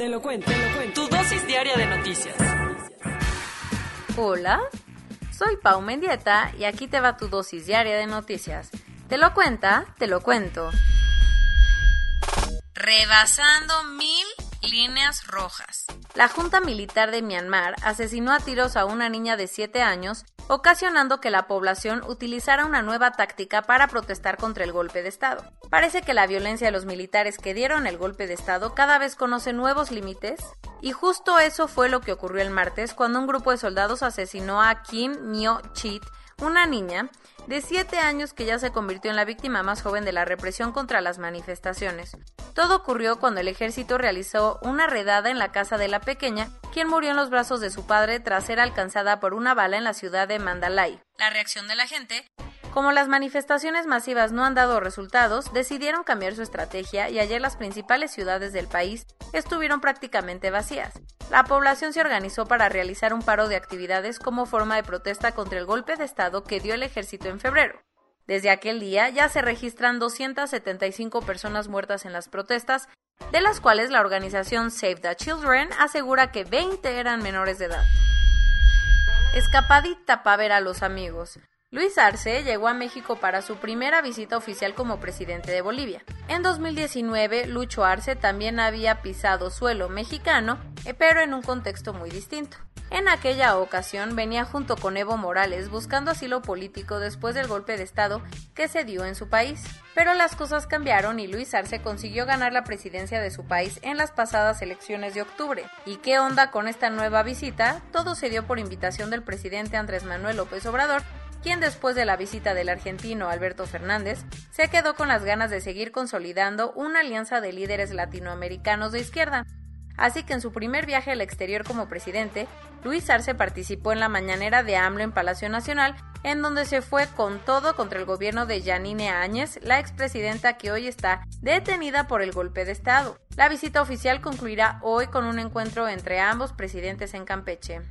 Te lo cuento, te lo cuento. Tu dosis diaria de noticias. Hola, soy Pau Mendieta y aquí te va tu dosis diaria de noticias. Te lo cuenta, te lo cuento. Rebasando mil líneas rojas. La Junta Militar de Myanmar asesinó a tiros a una niña de 7 años, ocasionando que la población utilizara una nueva táctica para protestar contra el golpe de Estado. Parece que la violencia de los militares que dieron el golpe de Estado cada vez conoce nuevos límites, y justo eso fue lo que ocurrió el martes cuando un grupo de soldados asesinó a Kim Myo Chit, una niña de 7 años que ya se convirtió en la víctima más joven de la represión contra las manifestaciones. Todo ocurrió cuando el ejército realizó una redada en la casa de la pequeña, quien murió en los brazos de su padre tras ser alcanzada por una bala en la ciudad de Mandalay. La reacción de la gente como las manifestaciones masivas no han dado resultados, decidieron cambiar su estrategia y ayer las principales ciudades del país estuvieron prácticamente vacías. La población se organizó para realizar un paro de actividades como forma de protesta contra el golpe de Estado que dio el ejército en febrero. Desde aquel día ya se registran 275 personas muertas en las protestas, de las cuales la organización Save the Children asegura que 20 eran menores de edad. Escapadita para ver a los amigos. Luis Arce llegó a México para su primera visita oficial como presidente de Bolivia. En 2019, Lucho Arce también había pisado suelo mexicano, eh, pero en un contexto muy distinto. En aquella ocasión venía junto con Evo Morales buscando asilo político después del golpe de Estado que se dio en su país. Pero las cosas cambiaron y Luis Arce consiguió ganar la presidencia de su país en las pasadas elecciones de octubre. ¿Y qué onda con esta nueva visita? Todo se dio por invitación del presidente Andrés Manuel López Obrador, quien después de la visita del argentino Alberto Fernández se quedó con las ganas de seguir consolidando una alianza de líderes latinoamericanos de izquierda. Así que en su primer viaje al exterior como presidente, Luis Arce participó en la mañanera de AMLO en Palacio Nacional, en donde se fue con todo contra el gobierno de Yanine Áñez, la expresidenta que hoy está detenida por el golpe de Estado. La visita oficial concluirá hoy con un encuentro entre ambos presidentes en Campeche.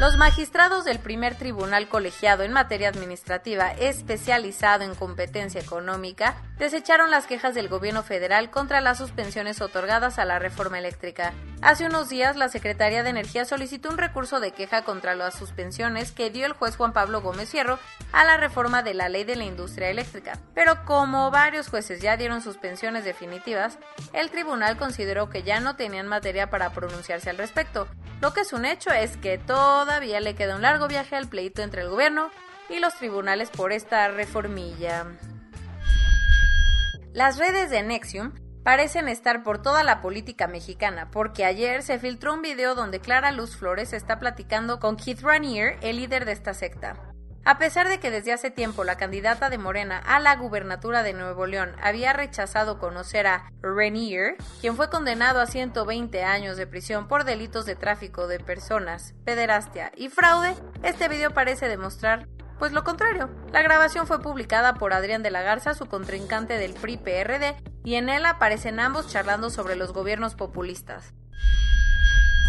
Los magistrados del primer tribunal colegiado en materia administrativa especializado en competencia económica desecharon las quejas del gobierno federal contra las suspensiones otorgadas a la reforma eléctrica. Hace unos días, la Secretaría de Energía solicitó un recurso de queja contra las suspensiones que dio el juez Juan Pablo Gómez Fierro a la reforma de la ley de la industria eléctrica. Pero como varios jueces ya dieron suspensiones definitivas, el tribunal consideró que ya no tenían materia para pronunciarse al respecto. Lo que es un hecho es que todavía le queda un largo viaje al pleito entre el gobierno y los tribunales por esta reformilla. Las redes de Nexium parecen estar por toda la política mexicana, porque ayer se filtró un video donde Clara Luz Flores está platicando con Keith Ranier, el líder de esta secta. A pesar de que desde hace tiempo la candidata de Morena a la gubernatura de Nuevo León había rechazado conocer a Ranier, quien fue condenado a 120 años de prisión por delitos de tráfico de personas, pederastia y fraude, este video parece demostrar pues lo contrario. La grabación fue publicada por Adrián de la Garza, su contrincante del PRI-PRD, y en él aparecen ambos charlando sobre los gobiernos populistas.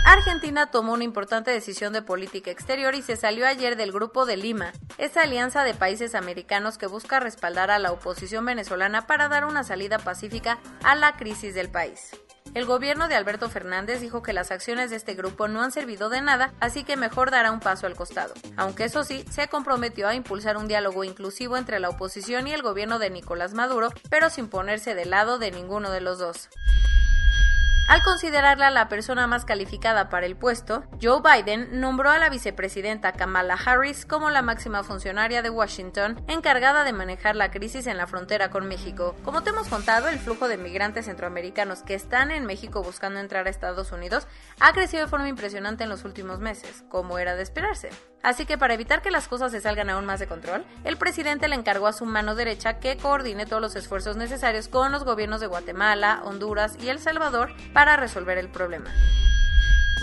Argentina tomó una importante decisión de política exterior y se salió ayer del Grupo de Lima, esa alianza de países americanos que busca respaldar a la oposición venezolana para dar una salida pacífica a la crisis del país. El gobierno de Alberto Fernández dijo que las acciones de este grupo no han servido de nada, así que mejor dará un paso al costado. Aunque eso sí, se comprometió a impulsar un diálogo inclusivo entre la oposición y el gobierno de Nicolás Maduro, pero sin ponerse del lado de ninguno de los dos. Al considerarla la persona más calificada para el puesto, Joe Biden nombró a la vicepresidenta Kamala Harris como la máxima funcionaria de Washington encargada de manejar la crisis en la frontera con México. Como te hemos contado, el flujo de migrantes centroamericanos que están en México buscando entrar a Estados Unidos ha crecido de forma impresionante en los últimos meses, como era de esperarse. Así que para evitar que las cosas se salgan aún más de control, el presidente le encargó a su mano derecha que coordine todos los esfuerzos necesarios con los gobiernos de Guatemala, Honduras y El Salvador para resolver el problema.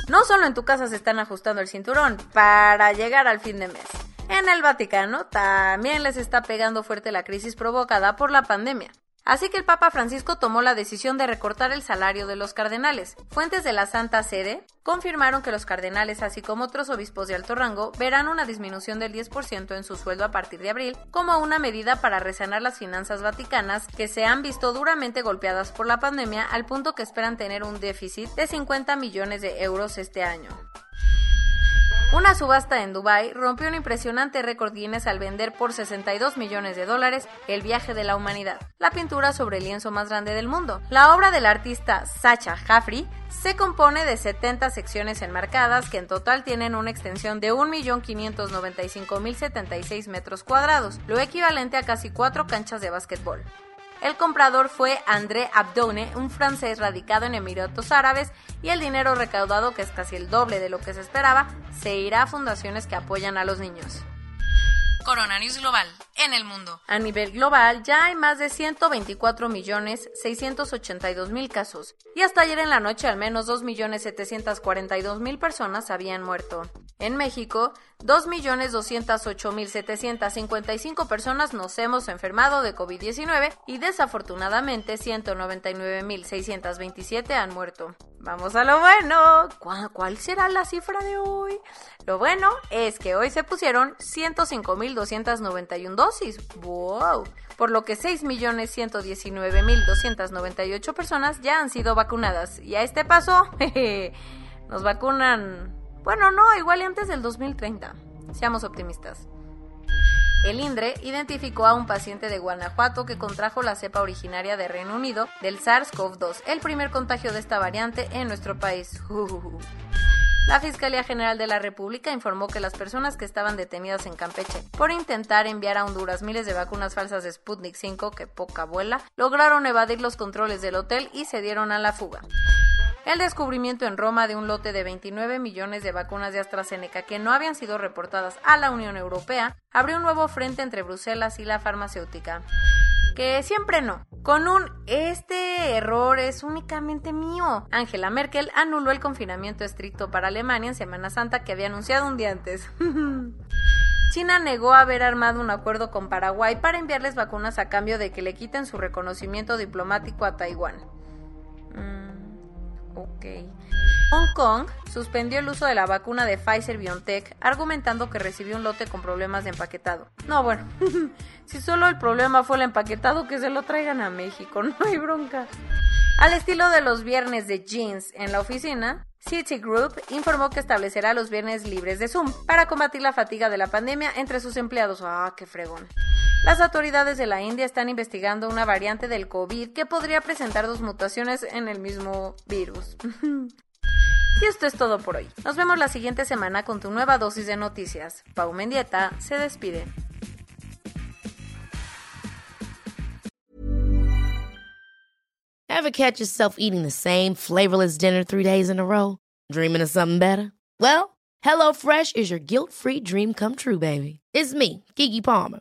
No solo en tu casa se están ajustando el cinturón para llegar al fin de mes. En el Vaticano también les está pegando fuerte la crisis provocada por la pandemia. Así que el Papa Francisco tomó la decisión de recortar el salario de los cardenales. Fuentes de la Santa Sede confirmaron que los cardenales, así como otros obispos de alto rango, verán una disminución del 10% en su sueldo a partir de abril como una medida para resanar las finanzas vaticanas que se han visto duramente golpeadas por la pandemia al punto que esperan tener un déficit de 50 millones de euros este año. Una subasta en Dubái rompió un impresionante récord Guinness al vender por 62 millones de dólares El viaje de la humanidad, la pintura sobre el lienzo más grande del mundo. La obra del artista Sacha Jafri se compone de 70 secciones enmarcadas que en total tienen una extensión de 1.595.076 metros cuadrados, lo equivalente a casi cuatro canchas de básquetbol. El comprador fue André Abdone, un francés radicado en Emiratos Árabes, y el dinero recaudado, que es casi el doble de lo que se esperaba, se irá a fundaciones que apoyan a los niños. Coronavirus global en el mundo. A nivel global ya hay más de 124 millones 682 mil casos y hasta ayer en la noche al menos 2 millones 742 mil personas habían muerto. En México, 2.208.755 personas nos hemos enfermado de COVID-19 y desafortunadamente 199.627 han muerto. Vamos a lo bueno. ¿Cuál será la cifra de hoy? Lo bueno es que hoy se pusieron 105.291 dosis. ¡Wow! Por lo que 6.119.298 personas ya han sido vacunadas. Y a este paso, nos vacunan bueno, no, igual antes del 2030. Seamos optimistas. El INDRE identificó a un paciente de Guanajuato que contrajo la cepa originaria de Reino Unido del SARS-CoV-2, el primer contagio de esta variante en nuestro país. La Fiscalía General de la República informó que las personas que estaban detenidas en Campeche por intentar enviar a Honduras miles de vacunas falsas de Sputnik 5, que poca vuela, lograron evadir los controles del hotel y se dieron a la fuga el descubrimiento en Roma de un lote de 29 millones de vacunas de AstraZeneca que no habían sido reportadas a la Unión Europea abrió un nuevo frente entre Bruselas y la farmacéutica. Que siempre no. Con un este error es únicamente mío. Angela Merkel anuló el confinamiento estricto para Alemania en Semana Santa que había anunciado un día antes. China negó haber armado un acuerdo con Paraguay para enviarles vacunas a cambio de que le quiten su reconocimiento diplomático a Taiwán. Ok. Hong Kong suspendió el uso de la vacuna de Pfizer BioNTech argumentando que recibió un lote con problemas de empaquetado. No, bueno, si solo el problema fue el empaquetado, que se lo traigan a México, no hay bronca. Al estilo de los viernes de jeans en la oficina, Citigroup informó que establecerá los viernes libres de Zoom para combatir la fatiga de la pandemia entre sus empleados. ¡Ah, qué fregón! Las autoridades de la India están investigando una variante del COVID que podría presentar dos mutaciones en el mismo virus. y esto es todo por hoy. Nos vemos la siguiente semana con tu nueva dosis de noticias. Pau Mendieta se despide. Ever catch yourself eating the same flavorless dinner three days in a row? Dreaming of something better? Well, HelloFresh is your guilt-free dream come true, baby. It's me, Kiki Palmer.